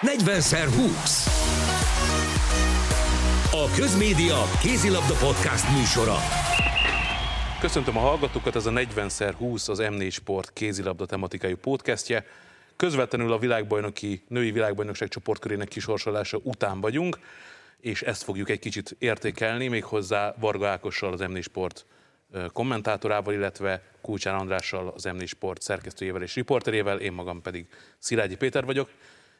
40x20. A Közmédia Kézilabda Podcast műsora. Köszöntöm a hallgatókat, ez a 40x20 az M4 Sport kézilabda tematikai podcastje. Közvetlenül a világbajnoki, női világbajnokság csoportkörének kisorsolása után vagyunk, és ezt fogjuk egy kicsit értékelni, méghozzá Varga Ákossal, az M4 Sport kommentátorával, illetve Kulcsán Andrással, az M4 Sport szerkesztőjével és riporterével, én magam pedig Szilágyi Péter vagyok.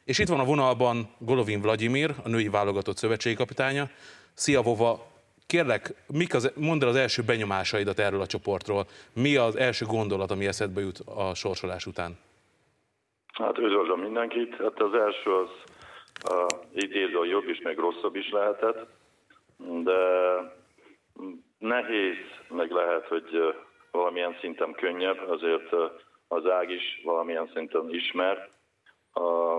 És itt van a vonalban Golovin Vladimir, a női válogatott szövetségi kapitánya. Szia Vova, kérlek, mik az, mondd el az első benyomásaidat erről a csoportról. Mi az első gondolat, ami eszedbe jut a sorsolás után? Hát üdvözlöm mindenkit. Hát az első az uh, idéző jobb is, meg rosszabb is lehetett, de nehéz, meg lehet, hogy valamilyen szinten könnyebb, azért az ág is valamilyen szinten ismert.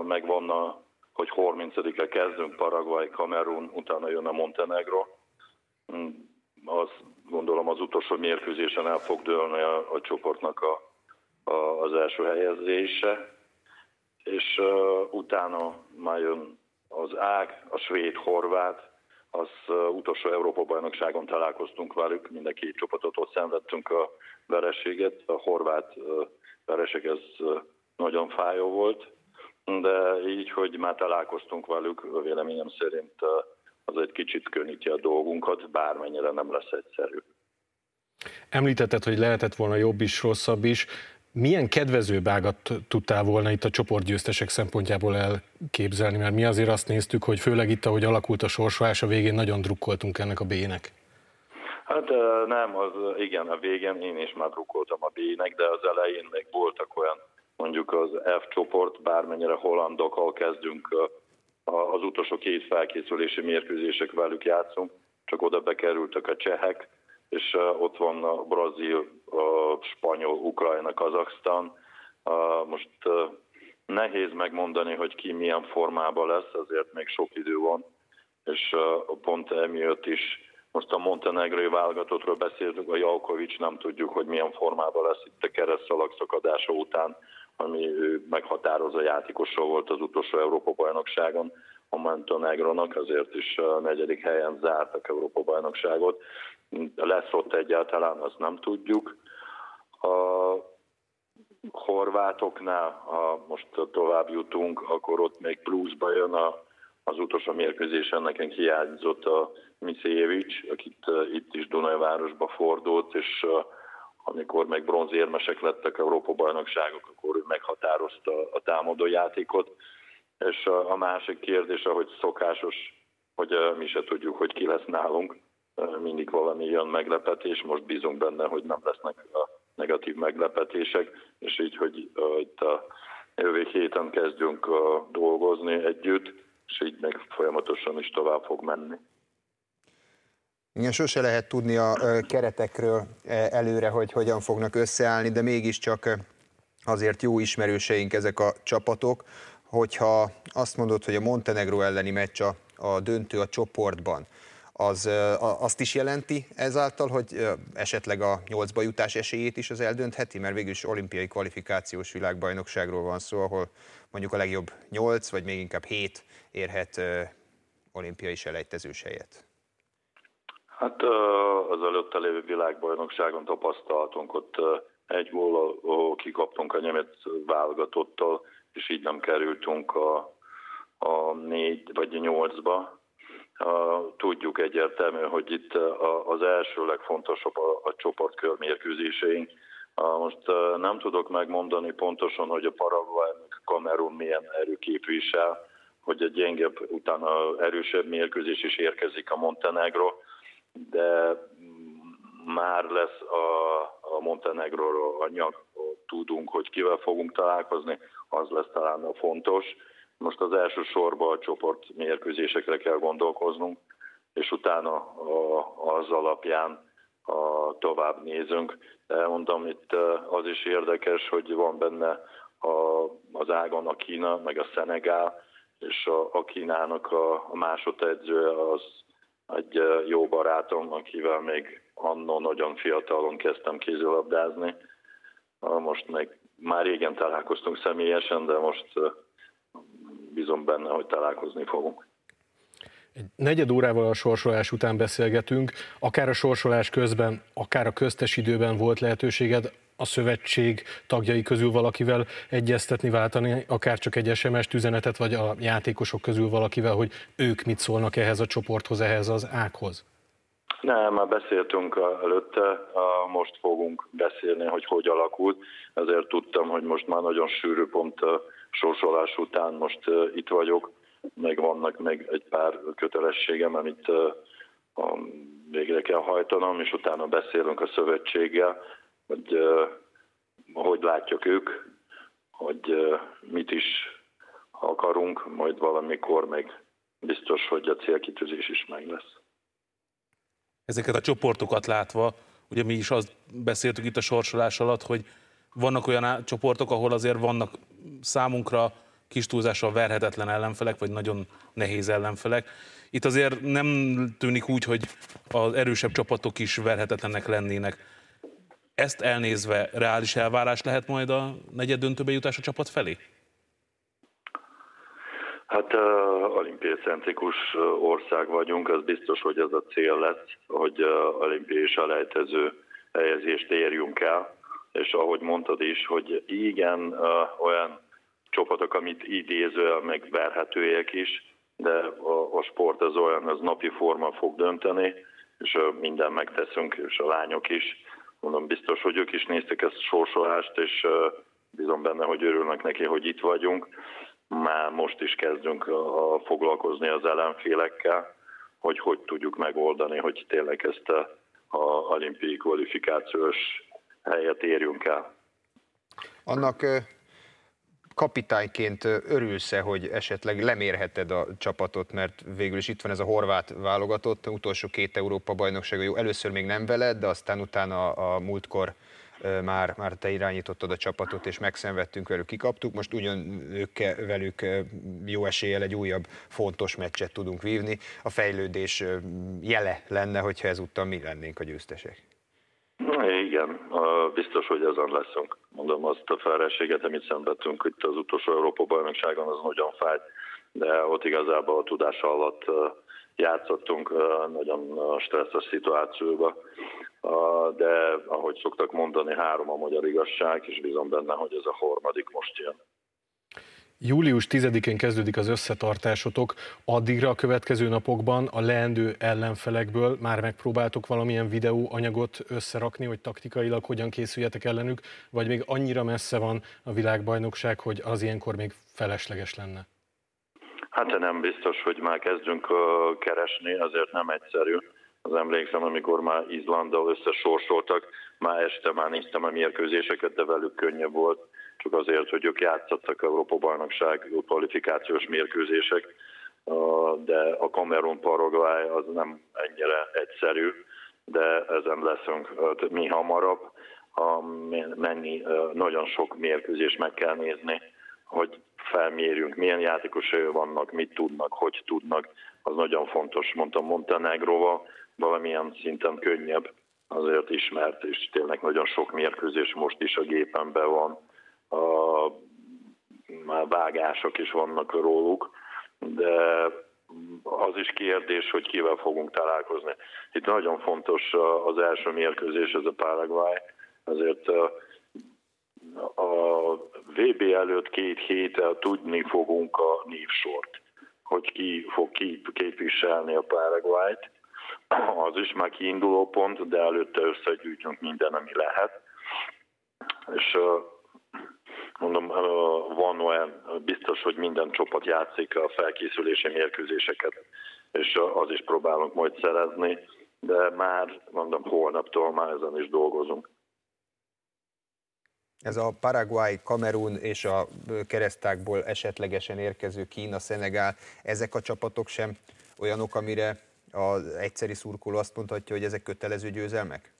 Megvan, a, hogy 30-e kezdünk, Paraguay, Kamerun, utána jön a Montenegro. Mm, azt gondolom az utolsó mérkőzésen el fog dőlni a, a csoportnak a, a, az első helyezése, és uh, utána már jön az ág, a svéd-horvát, az utolsó Európa-bajnokságon találkoztunk velük, mind a két csapatot ott szenvedtünk a vereséget. A horvát vereség ez nagyon fájó volt, de így, hogy már találkoztunk velük, véleményem szerint az egy kicsit könnyíti a dolgunkat, bármennyire nem lesz egyszerű. Említetted, hogy lehetett volna jobb is, rosszabb is milyen kedvező ágat tudtál volna itt a csoportgyőztesek szempontjából elképzelni? Mert mi azért azt néztük, hogy főleg itt, ahogy alakult a sorsolás, a végén nagyon drukkoltunk ennek a B-nek. Hát nem, az igen, a végén én is már drukkoltam a B-nek, de az elején még voltak olyan, mondjuk az F csoport, bármennyire hollandokkal kezdünk az utolsó két felkészülési mérkőzések velük játszunk, csak oda bekerültek a csehek, és ott van a brazil, a spanyol, Ukrajna, Kazaksztán. Most nehéz megmondani, hogy ki milyen formában lesz, azért még sok idő van, és pont emiatt is most a montenegrói válogatottról beszéltünk, a Jalkovics nem tudjuk, hogy milyen formában lesz itt a keresztalag szakadása után, ami ő meghatározó játékosról volt az utolsó Európa-bajnokságon Montenegrónak, azért is a negyedik helyen zártak Európa-bajnokságot. Lesz ott egyáltalán, azt nem tudjuk. A horvátoknál, ha most tovább jutunk, akkor ott még pluszba jön a, az utolsó mérkőzésen nekem hiányzott a Micéjevics, akit itt is Dunajvárosba fordult, és uh, amikor meg bronzérmesek lettek Európa-bajnokságok, akkor ő meghatározta a támadó játékot. És a másik kérdés, ahogy szokásos, hogy mi se tudjuk, hogy ki lesz nálunk, mindig valami jön meglepetés, most bízunk benne, hogy nem lesznek a negatív meglepetések, és így, hogy itt a jövő héten kezdünk uh, dolgozni együtt, és így meg folyamatosan is tovább fog menni. Igen, sose lehet tudni a keretekről előre, hogy hogyan fognak összeállni, de mégiscsak azért jó ismerőseink ezek a csapatok, hogyha azt mondod, hogy a Montenegro elleni meccs a, a döntő a csoportban, az azt is jelenti ezáltal, hogy esetleg a nyolcba jutás esélyét is az eldöntheti, mert végül is olimpiai kvalifikációs világbajnokságról van szó, ahol mondjuk a legjobb nyolc, vagy még inkább hét érhet olimpiai selejtezős helyet. Hát az előtte lévő világbajnokságon tapasztaltunk, ott egy gól kikaptunk a német válogatottal, és így nem kerültünk a, a négy vagy nyolcba, Tudjuk egyértelmű, hogy itt az első legfontosabb a, a csoportkör mérkőzéseink. Most nem tudok megmondani pontosan, hogy a Paraguay Kamerun milyen erő képvisel, hogy a gyengebb, utána erősebb mérkőzés is érkezik a Montenegro, de már lesz a, a Montenegro anyag, tudunk, hogy kivel fogunk találkozni, az lesz talán a fontos most az első sorban a csoport mérkőzésekre kell gondolkoznunk, és utána az alapján a, tovább nézünk. Mondom, itt az is érdekes, hogy van benne a, az ágon a Kína, meg a Szenegál, és a, a Kínának a, a másodedzője az egy jó barátom, akivel még annó nagyon fiatalon kezdtem kézilabdázni. Most meg már régen találkoztunk személyesen, de most bízom benne, hogy találkozni fogunk. Egy negyed órával a sorsolás után beszélgetünk, akár a sorsolás közben, akár a köztes időben volt lehetőséged a szövetség tagjai közül valakivel egyeztetni, váltani, akár csak egy SMS üzenetet, vagy a játékosok közül valakivel, hogy ők mit szólnak ehhez a csoporthoz, ehhez az ághoz? Nem, már beszéltünk előtte, most fogunk beszélni, hogy hogy alakult. Ezért tudtam, hogy most már nagyon sűrű pont sorsolás után most itt vagyok, meg vannak meg egy pár kötelességem, amit végre kell hajtanom, és utána beszélünk a szövetséggel, hogy hogy látjuk ők, hogy mit is akarunk, majd valamikor meg biztos, hogy a célkitűzés is meg lesz. Ezeket a csoportokat látva, ugye mi is azt beszéltük itt a sorsolás alatt, hogy vannak olyan csoportok, ahol azért vannak számunkra kis túlzással verhetetlen ellenfelek, vagy nagyon nehéz ellenfelek. Itt azért nem tűnik úgy, hogy az erősebb csapatok is verhetetlenek lennének. Ezt elnézve reális elvárás lehet majd a negyed döntőbe jutás a csapat felé? Hát uh, olimpiai centrikus ország vagyunk, az biztos, hogy ez a cél lesz, hogy uh, olimpiai selejtező helyezést érjünk el, és ahogy mondtad is, hogy igen, uh, olyan csapatok, amit idéző, meg verhetőek is, de a, a sport az olyan, az napi forma fog dönteni, és minden megteszünk, és a lányok is. Mondom, biztos, hogy ők is néztek ezt a sorsolást, és bízom benne, hogy örülnek neki, hogy itt vagyunk már most is kezdünk a, foglalkozni az ellenfélekkel, hogy hogy tudjuk megoldani, hogy tényleg ezt a, a olimpiai kvalifikációs helyet érjünk el. Annak kapitányként örülsz-e, hogy esetleg lemérheted a csapatot, mert végül is itt van ez a horvát válogatott, utolsó két Európa bajnokság, jó, először még nem veled, de aztán utána a múltkor már, már te irányítottad a csapatot, és megszenvedtünk velük, kikaptuk. Most ugyan ők, velük jó eséllyel egy újabb fontos meccset tudunk vívni. A fejlődés jele lenne, hogyha ezúttal mi lennénk a győztesek. Igen, biztos, hogy ezen leszünk. Mondom, azt a felelősséget, amit szenvedtünk itt az utolsó Európa bajnokságon, az nagyon fájt, de ott igazából a tudás alatt játszottunk nagyon stresszes szituációba, de ahogy szoktak mondani, három a magyar igazság, és bízom benne, hogy ez a harmadik most jön. Július 10-én kezdődik az összetartásotok, addigra a következő napokban a leendő ellenfelekből már megpróbáltok valamilyen videóanyagot összerakni, hogy taktikailag hogyan készüljetek ellenük, vagy még annyira messze van a világbajnokság, hogy az ilyenkor még felesleges lenne? Hát nem biztos, hogy már kezdünk keresni, azért nem egyszerű. Az emlékszem, amikor már Izlanddal összesorsoltak, már este már néztem a mérkőzéseket, de velük könnyebb volt, csak azért, hogy ők játszottak Európa bajnokság kvalifikációs mérkőzések, de a Cameron Paraguay az nem ennyire egyszerű, de ezen leszünk mi hamarabb. Mennyi, nagyon sok mérkőzés meg kell nézni, hogy felmérjünk, milyen játékosai vannak, mit tudnak, hogy tudnak, az nagyon fontos. Mondtam Montenegróval, valamilyen szinten könnyebb, azért ismert, és tényleg nagyon sok mérkőzés most is a gépemben van. A, vágások is vannak róluk, de az is kérdés, hogy kivel fogunk találkozni. Itt nagyon fontos az első mérkőzés, ez a Paraguay, azért a VB előtt két héttel tudni fogunk a névsort, hogy ki fog képviselni a Paraguayt. Az is már kiinduló pont, de előtte összegyűjtünk minden, ami lehet. És mondom, van olyan, biztos, hogy minden csapat játszik a felkészülési mérkőzéseket, és az is próbálunk majd szerezni, de már mondom, holnaptól már ezen is dolgozunk. Ez a Paraguay, Kamerun és a keresztákból esetlegesen érkező Kína, Szenegál, ezek a csapatok sem olyanok, amire az egyszeri szurkoló azt mondhatja, hogy ezek kötelező győzelmek?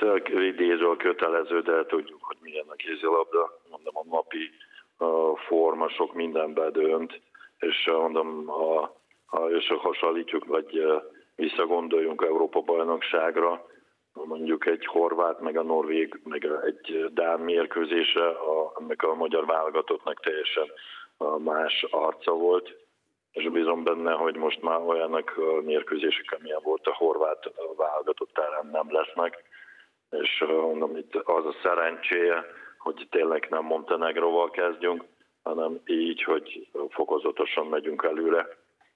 Hát idéző a kötelező, de tudjuk, hogy milyen a kézilabda. Mondom, a napi a forma sok mindenbe dönt, és mondom, ha, ha összehasonlítjuk, vagy visszagondoljunk Európa bajnokságra, mondjuk egy horvát, meg a norvég, meg egy dán mérkőzése, a, ennek a magyar válogatottnak teljesen más arca volt, és bízom benne, hogy most már olyanak mérkőzések, amilyen volt a horvát válogatott ellen nem lesznek, és mondom, itt az a szerencséje, hogy tényleg nem Montenegroval kezdjünk, hanem így, hogy fokozatosan megyünk előre.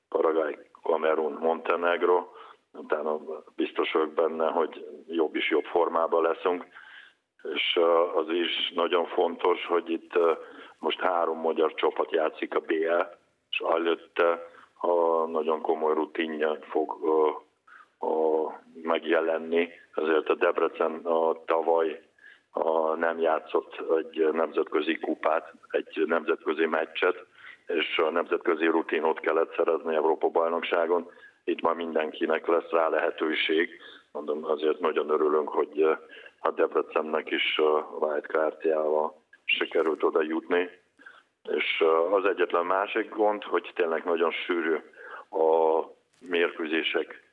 Paraguay, Kamerun, Montenegro, utána biztos vagyok benne, hogy jobb is jobb formában leszünk, és az is nagyon fontos, hogy itt most három magyar csapat játszik a BL, és előtte a nagyon komoly rutinja fog a, megjelenni, ezért a Debrecen a tavaly a nem játszott egy nemzetközi kupát, egy nemzetközi meccset, és a nemzetközi rutinot kellett szerezni Európa bajnokságon. Itt már mindenkinek lesz rá lehetőség. Mondom, azért nagyon örülünk, hogy a Debrecennek is a wildcardjával sikerült oda jutni. És az egyetlen másik gond, hogy tényleg nagyon sűrű a mérkőzések,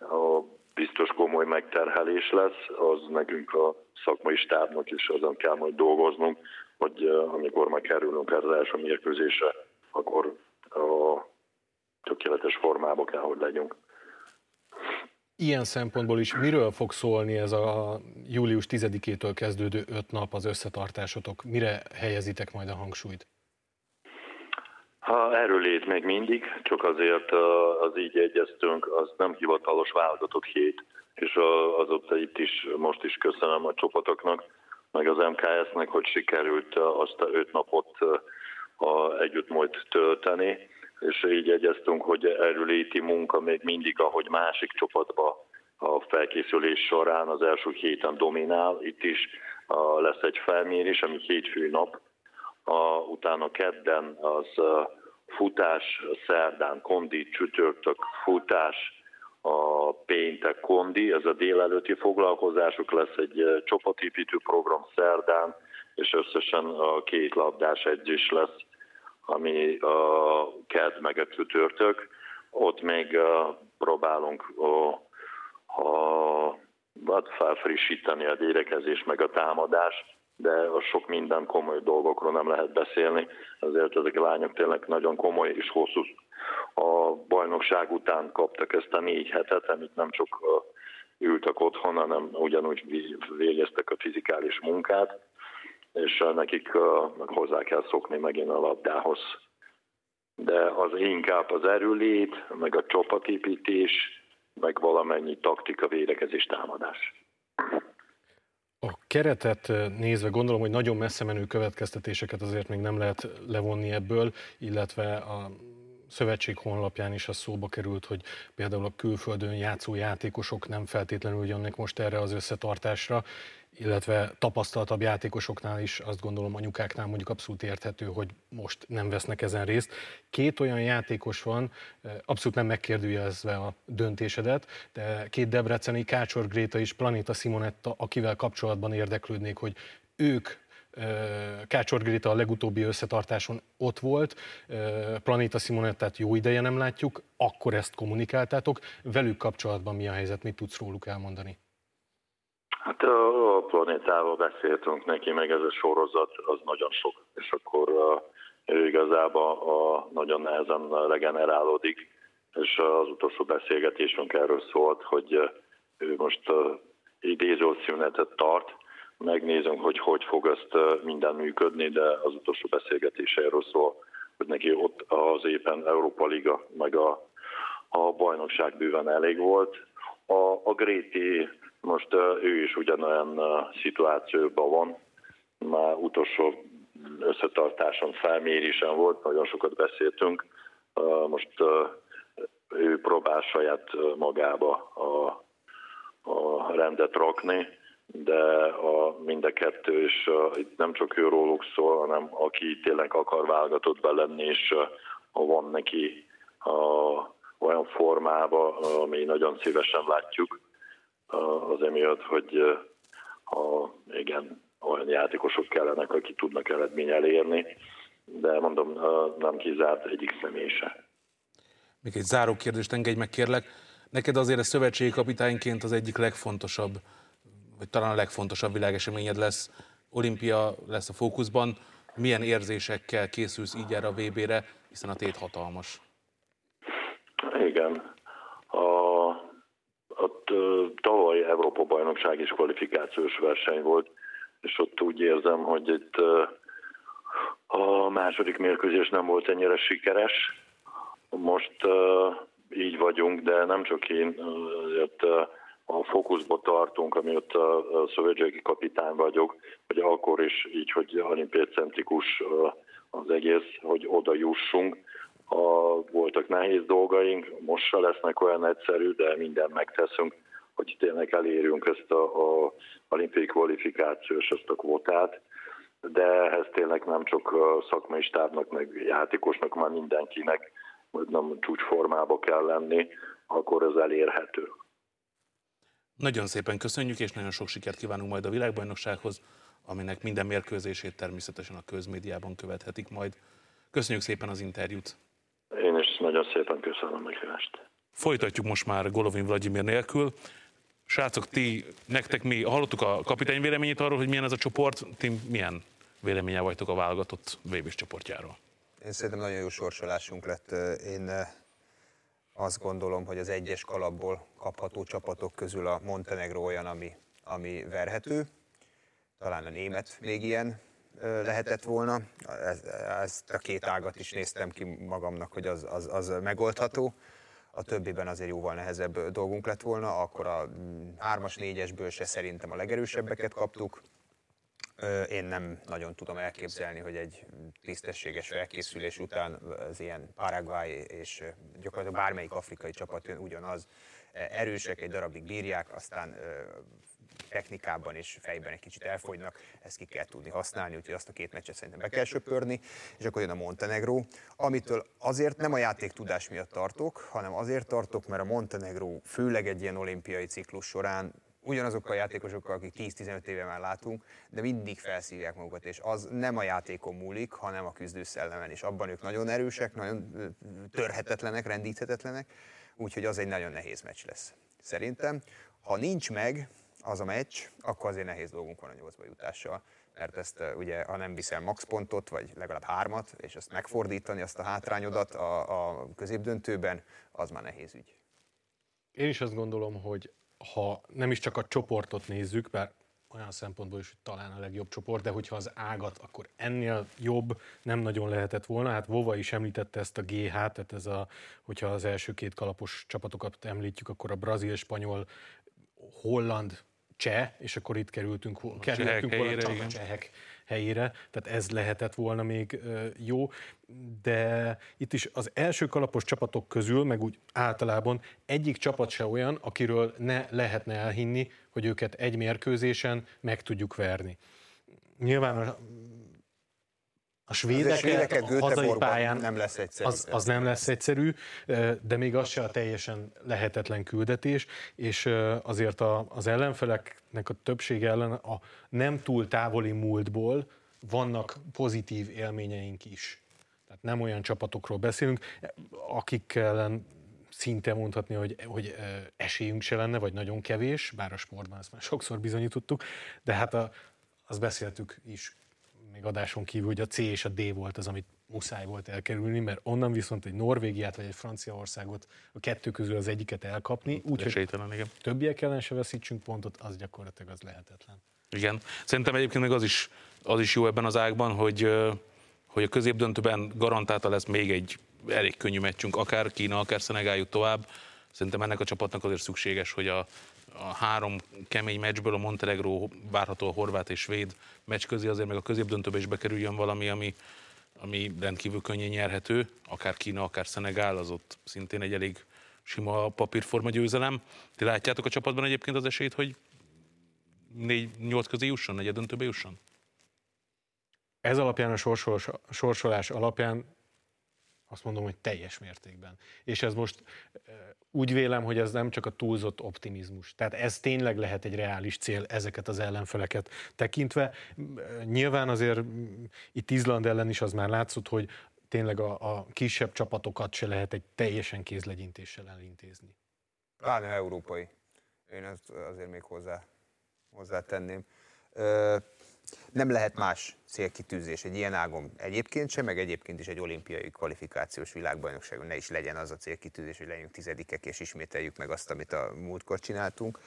a biztos komoly megterhelés lesz, az nekünk a szakmai stábnak is azon kell majd dolgoznunk, hogy amikor már kerülünk erre az első mérkőzésre, akkor a tökéletes formába kell, hogy legyünk. Ilyen szempontból is miről fog szólni ez a július 10-től kezdődő öt nap az összetartásotok? Mire helyezitek majd a hangsúlyt? Ha erőlét még mindig, csak azért az így egyeztünk, az nem hivatalos válogatott hét, és azóta itt is, most is köszönöm a csapatoknak, meg az MKS-nek, hogy sikerült azt a öt napot együtt majd tölteni, és így egyeztünk, hogy erőléti munka még mindig, ahogy másik csapatba a felkészülés során az első héten dominál, itt is lesz egy felmérés, ami hétfő nap, utána kedden az futás, szerdán kondi, csütörtök futás, a péntek kondi, ez a délelőtti foglalkozásuk lesz egy csapatépítő program szerdán, és összesen a két labdás edzés lesz, ami a ked meg a csütörtök. Ott még próbálunk a, a, hát felfrissíteni a dérekezés meg a támadás, de a sok minden komoly dolgokról nem lehet beszélni, ezért ezek a lányok tényleg nagyon komoly és hosszú a bajnokság után kaptak ezt a négy hetet, amit nem csak ültek otthon, hanem ugyanúgy végeztek a fizikális munkát, és nekik hozzá kell szokni megint a labdához. De az inkább az erőlét, meg a csapatépítés, meg valamennyi taktika, védekezés, támadás. A keretet nézve gondolom, hogy nagyon messze menő következtetéseket azért még nem lehet levonni ebből, illetve a szövetség honlapján is az szóba került, hogy például a külföldön játszó játékosok nem feltétlenül jönnek most erre az összetartásra, illetve tapasztaltabb játékosoknál is, azt gondolom anyukáknál mondjuk abszolút érthető, hogy most nem vesznek ezen részt. Két olyan játékos van, abszolút nem megkérdőjelezve a döntésedet, de két debreceni, Kácsor Gréta és Planita Simonetta, akivel kapcsolatban érdeklődnék, hogy ők Kácsor Gréta a legutóbbi összetartáson ott volt, Planeta Simonettát jó ideje nem látjuk, akkor ezt kommunikáltátok. Velük kapcsolatban mi a helyzet, mit tudsz róluk elmondani? Hát a planétával beszéltünk neki, meg ez a sorozat, az nagyon sok, és akkor ő igazából a, nagyon nehezen regenerálódik, és az utolsó beszélgetésünk erről szólt, hogy ő most idéző szünetet tart, megnézem, hogy hogy fog ezt minden működni, de az utolsó beszélgetés erről szól, hogy neki ott az éppen Európa Liga, meg a, a bajnokság bőven elég volt. A, a Gréti most ő is ugyanolyan szituációban van, már utolsó összetartáson, felmérésen volt, nagyon sokat beszéltünk. Most ő próbál saját magába a, a rendet rakni, de a mind a kettő, és uh, itt nem csak őróluk szól, hanem aki tényleg akar válogatott be lenni, és uh, van neki uh, olyan formába, ami nagyon szívesen látjuk, az emiatt, hogy uh, igen, olyan játékosok kellenek, akik tudnak eredmény elérni, de mondom, nem kizárt egyik személy se. Még egy záró kérdést engedj meg, kérlek. Neked azért a szövetségi kapitányként az egyik legfontosabb, vagy talán a legfontosabb világeseményed lesz. Olimpia lesz a fókuszban. Milyen érzésekkel készülsz így erre a VB-re, hiszen a tét hatalmas. Igen. Ott tavaly Európa bajnokság is kvalifikációs verseny volt, és ott úgy érzem, hogy itt a második mérkőzés nem volt ennyire sikeres. Most így vagyunk, de nem csak én, azért a fókuszba tartunk, amiatt a szövetségi kapitány vagyok, hogy akkor is így, hogy olimpiacentrikus az egész, hogy oda jussunk. A, voltak nehéz dolgaink, most se lesznek olyan egyszerű, de mindent megteszünk, hogy tényleg elérjünk ezt a, a olimpiai kvalifikációs, ezt a kvotát, de ehhez tényleg nem csak szakmai stábnak, meg játékosnak, már mindenkinek nem csúcsformába kell lenni, akkor ez elérhető. Nagyon szépen köszönjük, és nagyon sok sikert kívánunk majd a világbajnoksághoz, aminek minden mérkőzését természetesen a közmédiában követhetik majd. Köszönjük szépen az interjút! Nagyon szépen köszönöm a meghívást. Folytatjuk most már Golovin Vladimir nélkül. Srácok, ti, nektek mi, hallottuk a kapitány véleményét arról, hogy milyen ez a csoport, ti milyen véleménye vagytok a válogatott vb csoportjáról? Én szerintem nagyon jó sorsolásunk lett. Én azt gondolom, hogy az egyes kalapból kapható csapatok közül a Montenegro olyan, ami, ami verhető. Talán a német még ilyen lehetett volna. Ezt a két ágat is néztem ki magamnak, hogy az, az, az megoldható. A többiben azért jóval nehezebb dolgunk lett volna, akkor a hármas, négyesből se szerintem a legerősebbeket kaptuk. Én nem nagyon tudom elképzelni, hogy egy tisztességes felkészülés után az ilyen Paraguay és gyakorlatilag bármelyik afrikai csapat jön ugyanaz, erősek, egy darabig bírják, aztán technikában és fejben egy kicsit elfogynak, ezt ki kell tudni használni, úgyhogy azt a két meccset szerintem be kell söpörni, és akkor jön a Montenegro, amitől azért nem a játék tudás miatt tartok, hanem azért tartok, mert a Montenegro főleg egy ilyen olimpiai ciklus során ugyanazok a játékosokkal, akik 10-15 éve már látunk, de mindig felszívják magukat, és az nem a játékon múlik, hanem a küzdőszellemen, és abban ők nagyon erősek, nagyon törhetetlenek, rendíthetetlenek, úgyhogy az egy nagyon nehéz meccs lesz. Szerintem, ha nincs meg az a meccs, akkor azért nehéz dolgunk van a nyolcba jutással, mert ezt ugye, ha nem viszel max pontot, vagy legalább hármat, és azt megfordítani, azt a hátrányodat a, a középdöntőben, az már nehéz ügy. Én is azt gondolom, hogy ha nem is csak a csoportot nézzük, bár olyan szempontból is hogy talán a legjobb csoport, de hogyha az ágat, akkor ennél jobb nem nagyon lehetett volna. Hát Vova is említette ezt a GH, tehát ez a, hogyha az első két kalapos csapatokat említjük, akkor a brazil, spanyol, holland, cseh, és akkor itt kerültünk, kerültünk volna helyére, csak a csehek helyére, tehát ez lehetett volna még jó, de itt is az első kalapos csapatok közül, meg úgy általában egyik csapat se olyan, akiről ne lehetne elhinni, hogy őket egy mérkőzésen meg tudjuk verni. Nyilván a a svédeket, svédeket a hazai pályán nem lesz egyszerű. Az, az nem lesz egyszerű, de még az se a teljesen lehetetlen küldetés, és azért a, az ellenfeleknek a többsége ellen a nem túl távoli múltból vannak pozitív élményeink is. Tehát nem olyan csapatokról beszélünk, akik ellen szinte mondhatni, hogy, hogy esélyünk se lenne, vagy nagyon kevés, bár a sportban ezt már sokszor bizonyítottuk, de hát a, azt beszéltük is még adáson kívül, hogy a C és a D volt az, amit muszáj volt elkerülni, mert onnan viszont egy Norvégiát vagy egy Franciaországot a kettő közül az egyiket elkapni, úgyhogy többiek ellen se veszítsünk pontot, az gyakorlatilag az lehetetlen. Igen. Szerintem egyébként még az is, az is jó ebben az ágban, hogy, hogy a középdöntőben garantálta lesz még egy elég könnyű meccsünk, akár Kína, akár Szenegál jut tovább. Szerintem ennek a csapatnak azért szükséges, hogy a, a három kemény meccsből a Montenegro várható a horvát és svéd meccs közé azért meg a középdöntőbe is bekerüljön valami, ami, ami rendkívül könnyen nyerhető, akár Kína, akár Szenegál, az ott szintén egy elég sima papírforma győzelem. Ti látjátok a csapatban egyébként az esélyt, hogy négy, nyolc közé jusson, negyed döntőbe jusson? Ez alapján a sorsolás, sorsolás alapján azt mondom, hogy teljes mértékben. És ez most úgy vélem, hogy ez nem csak a túlzott optimizmus. Tehát ez tényleg lehet egy reális cél ezeket az ellenfeleket tekintve. Nyilván azért itt Izland ellen is az már látszott, hogy tényleg a, a kisebb csapatokat se lehet egy teljesen kézlegyintéssel elintézni. Pláne európai. Én ezt azért még hozzá, hozzátenném. Nem lehet más célkitűzés egy ilyen ágon egyébként sem, meg egyébként is egy olimpiai kvalifikációs világbajnokságon ne is legyen az a célkitűzés, hogy legyünk tizedikek és ismételjük meg azt, amit a múltkor csináltunk.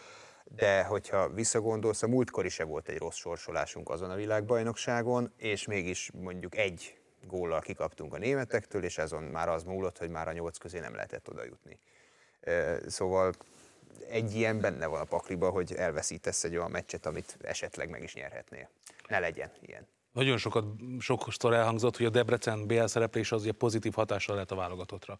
De hogyha visszagondolsz, a múltkor is volt egy rossz sorsolásunk azon a világbajnokságon, és mégis mondjuk egy góllal kikaptunk a németektől, és azon már az múlott, hogy már a nyolc közé nem lehetett oda jutni. Szóval egy ilyen benne van a pakliba, hogy elveszítesz egy olyan meccset, amit esetleg meg is nyerhetnél. Ne legyen ilyen. Nagyon sokat, sokszor elhangzott, hogy a Debrecen BL szereplés az ugye pozitív hatással lehet a válogatottra.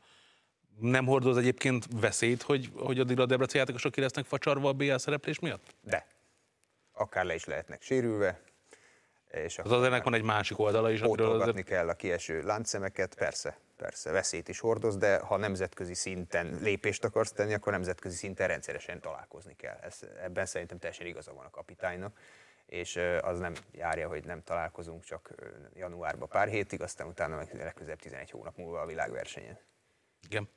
Nem hordoz egyébként veszélyt, hogy, hogy a Debrecen játékosok ki lesznek facsarva a BL szereplés miatt? De. Akár le is lehetnek sérülve. És az az ennek van egy másik oldala is. Pótolgatni kell a kieső láncszemeket, persze persze veszélyt is hordoz, de ha nemzetközi szinten lépést akarsz tenni, akkor nemzetközi szinten rendszeresen találkozni kell. Ez, ebben szerintem teljesen igaza van a kapitánynak, és az nem járja, hogy nem találkozunk csak januárban pár hétig, aztán utána meg legközelebb 11 hónap múlva a világversenyen. Igen.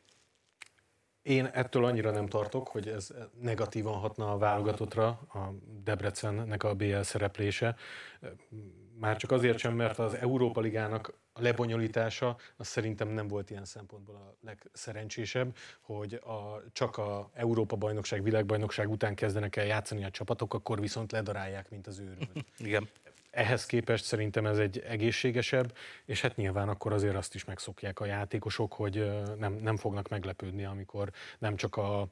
Én ettől annyira nem tartok, hogy ez negatívan hatna a válogatottra, a Debrecennek a BL szereplése. Már csak azért sem, mert az Európa Ligának a lebonyolítása az szerintem nem volt ilyen szempontból a legszerencsésebb, hogy a, csak a Európa bajnokság, világbajnokság után kezdenek el játszani a csapatok, akkor viszont ledarálják, mint az őrült. Igen. Ehhez képest szerintem ez egy egészségesebb, és hát nyilván akkor azért azt is megszokják a játékosok, hogy nem, nem fognak meglepődni, amikor nem csak a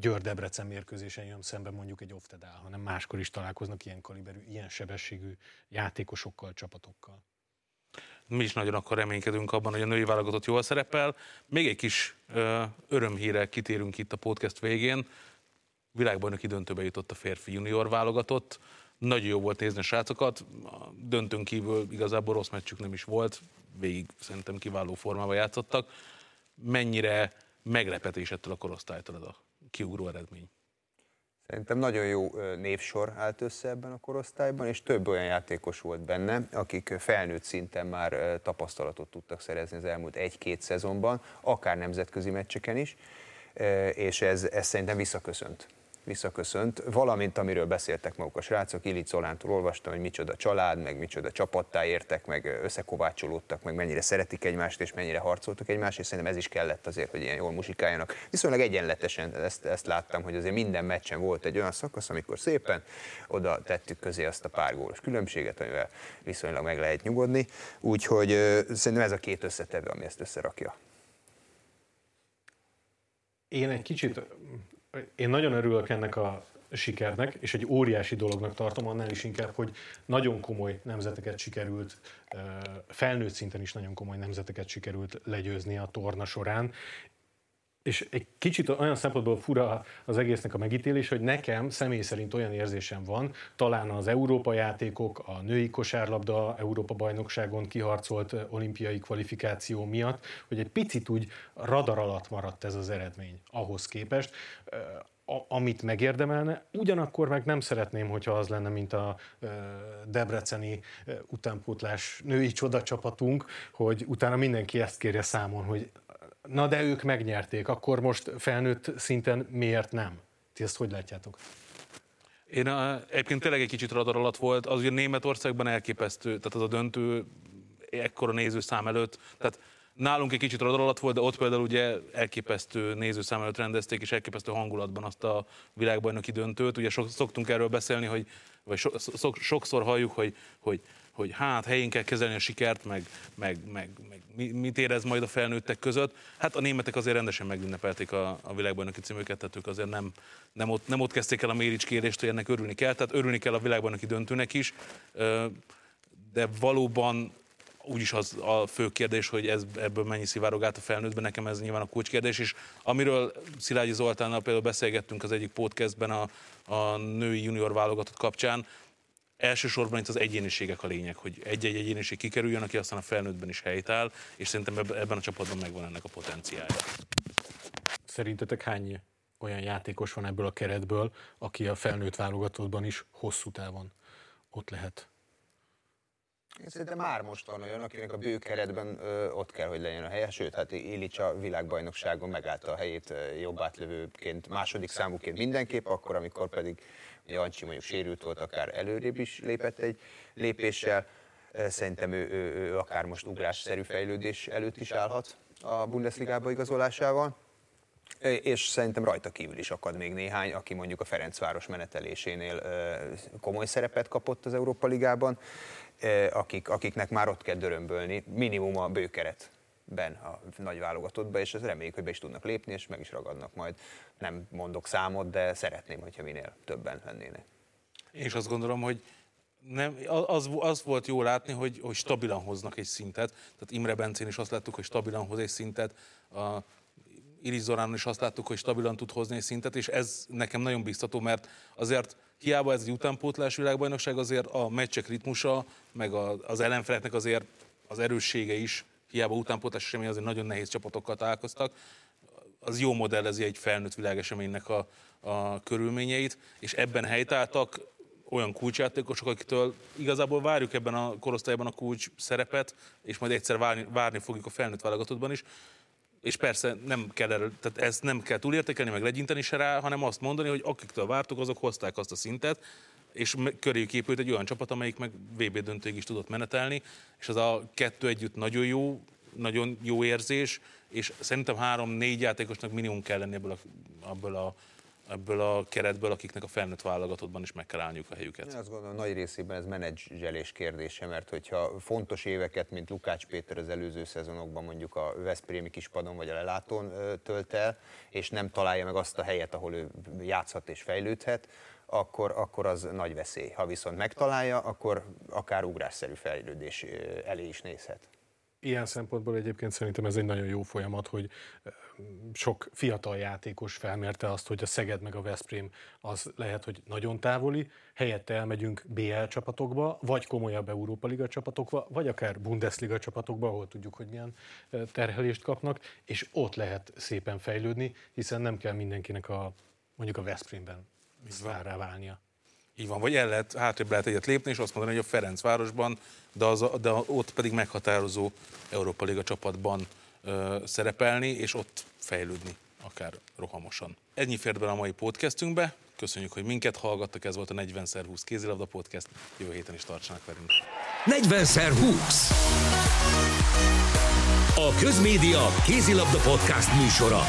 Győr-Debrecen mérkőzésen jön szembe mondjuk egy oftedál, hanem máskor is találkoznak ilyen kaliberű, ilyen sebességű játékosokkal, csapatokkal. Mi is nagyon akkor reménykedünk abban, hogy a női válogatott jól szerepel. Még egy kis ö, örömhíre kitérünk itt a podcast végén. Világbajnoki döntőbe jutott a férfi junior válogatott nagyon jó volt nézni a srácokat, a döntőn kívül igazából rossz meccsük nem is volt, végig szerintem kiváló formában játszottak. Mennyire meglepetés ettől a korosztálytól ez a kiugró eredmény? Szerintem nagyon jó névsor állt össze ebben a korosztályban, és több olyan játékos volt benne, akik felnőtt szinten már tapasztalatot tudtak szerezni az elmúlt egy-két szezonban, akár nemzetközi meccseken is, és ez, ez szerintem visszaköszönt visszaköszönt, valamint amiről beszéltek maguk a srácok, Illich Zolántól olvastam, hogy micsoda család, meg micsoda csapattá értek, meg összekovácsolódtak, meg mennyire szeretik egymást, és mennyire harcoltak egymást, és szerintem ez is kellett azért, hogy ilyen jól musikáljanak. Viszonylag egyenletesen ezt, ezt láttam, hogy azért minden meccsen volt egy olyan szakasz, amikor szépen oda tettük közé azt a pár gólos különbséget, amivel viszonylag meg lehet nyugodni. Úgyhogy szerintem ez a két összetevő, ami ezt összerakja. Én egy kicsit én nagyon örülök ennek a sikernek, és egy óriási dolognak tartom, annál is inkább, hogy nagyon komoly nemzeteket sikerült, felnőtt szinten is nagyon komoly nemzeteket sikerült legyőzni a torna során, és egy kicsit olyan szempontból fura az egésznek a megítélés, hogy nekem személy szerint olyan érzésem van, talán az Európa játékok, a női kosárlabda Európa bajnokságon kiharcolt olimpiai kvalifikáció miatt, hogy egy picit úgy radar alatt maradt ez az eredmény ahhoz képest, amit megérdemelne. Ugyanakkor meg nem szeretném, hogyha az lenne, mint a debreceni utánpótlás női csodacsapatunk, hogy utána mindenki ezt kérje számon, hogy na de ők megnyerték, akkor most felnőtt szinten miért nem? Ti ezt hogy látjátok? Én a, egyébként tényleg egy kicsit radar alatt volt, az ugye Németországban elképesztő, tehát az a döntő ekkora nézőszám előtt, tehát nálunk egy kicsit radar alatt volt, de ott például ugye elképesztő nézőszám előtt rendezték, és elképesztő hangulatban azt a világbajnoki döntőt. Ugye szoktunk erről beszélni, hogy, vagy so, so, sokszor halljuk, hogy, hogy hogy hát helyén kell kezelni a sikert, meg, meg, meg, meg mit érez majd a felnőttek között. Hát a németek azért rendesen megünnepelték a, a világbajnoki címüket, tehát ők azért nem, nem, ott, nem ott kezdték el a méricskérést, hogy ennek örülni kell, tehát örülni kell a világbajnoki döntőnek is, de valóban úgyis az a fő kérdés, hogy ez, ebből mennyi szivárog át a felnőttben, nekem ez nyilván a kulcskérdés, és amiről Szilágyi Zoltánnal például beszélgettünk az egyik podcastben a, a női junior válogatott kapcsán, elsősorban itt az egyéniségek a lényeg, hogy egy-egy egyéniség kikerüljön, aki aztán a felnőttben is helytáll, és szerintem ebben a csapatban megvan ennek a potenciálja. Szerintetek hány olyan játékos van ebből a keretből, aki a felnőtt válogatottban is hosszú távon ott lehet? Én szerintem már most van olyan, akinek a bő keretben ö, ott kell, hogy legyen a helye, sőt, hát Illich a világbajnokságon megállta a helyét jobb átlövőként, második számúként mindenképp, akkor, amikor pedig ugye Ancsi mondjuk sérült volt, akár előrébb is lépett egy lépéssel. Szerintem ő, ő, ő akár most ugrásszerű fejlődés előtt is állhat a Bundesligába igazolásával. És szerintem rajta kívül is akad még néhány, aki mondjuk a Ferencváros menetelésénél komoly szerepet kapott az Európa Ligában, akik, akiknek már ott kell dörömbölni, minimum a bőkeret ben a nagy válogatottba, és reméljük, hogy be is tudnak lépni, és meg is ragadnak majd. Nem mondok számot, de szeretném, hogyha minél többen lennének. És azt gondolom, hogy nem, az, az volt jó látni, hogy, hogy stabilan hoznak egy szintet. Tehát Imre Bencén is azt láttuk, hogy stabilan hoz egy szintet. A Iris Zoránon is azt láttuk, hogy stabilan tud hozni egy szintet, és ez nekem nagyon biztató, mert azért hiába ez egy utánpótlás világbajnokság, azért a meccsek ritmusa, meg az ellenfeleknek azért az erőssége is, hiába utánpótlás esemény, azért nagyon nehéz csapatokkal találkoztak, az jó modellezi egy felnőtt világeseménynek a, a körülményeit, és ebben helytáltak olyan kulcsjátékosok, akitől igazából várjuk ebben a korosztályban a kulcs szerepet, és majd egyszer várni, várni fogjuk a felnőtt válogatottban is, és persze nem kell tehát ezt nem kell túlértékelni, meg legyinteni se rá, hanem azt mondani, hogy akiktől vártuk, azok hozták azt a szintet, és köréjük épült egy olyan csapat, amelyik meg VB döntőig is tudott menetelni, és az a kettő együtt nagyon jó, nagyon jó érzés, és szerintem három-négy játékosnak minimum kell lenni ebből a, ebből a ebből a keretből, akiknek a felnőtt válogatottban is meg kell állniuk a helyüket. Én azt gondolom, nagy részében ez menedzselés kérdése, mert hogyha fontos éveket, mint Lukács Péter az előző szezonokban mondjuk a Veszprémi kispadon vagy a lelátón tölt el, és nem találja meg azt a helyet, ahol ő játszhat és fejlődhet, akkor, akkor az nagy veszély. Ha viszont megtalálja, akkor akár ugrásszerű fejlődés elé is nézhet. Ilyen szempontból egyébként szerintem ez egy nagyon jó folyamat, hogy sok fiatal játékos felmérte azt, hogy a Szeged meg a Veszprém az lehet, hogy nagyon távoli, helyette elmegyünk BL csapatokba, vagy komolyabb Európa Liga csapatokba, vagy akár Bundesliga csapatokba, ahol tudjuk, hogy milyen terhelést kapnak, és ott lehet szépen fejlődni, hiszen nem kell mindenkinek a mondjuk a Veszprémben sztárrá válnia. Így van, vagy el lehet, hátrébb lehet egyet lépni, és azt mondani, hogy a Ferencvárosban, de, az, de ott pedig meghatározó Európa Liga csapatban ö, szerepelni, és ott fejlődni, akár rohamosan. Ennyi fért bele a mai podcastünkbe. Köszönjük, hogy minket hallgattak, ez volt a 40x20 kézilabda podcast. Jövő héten is tartsanak velünk. 40x20 A Közmédia kézilabda podcast műsora.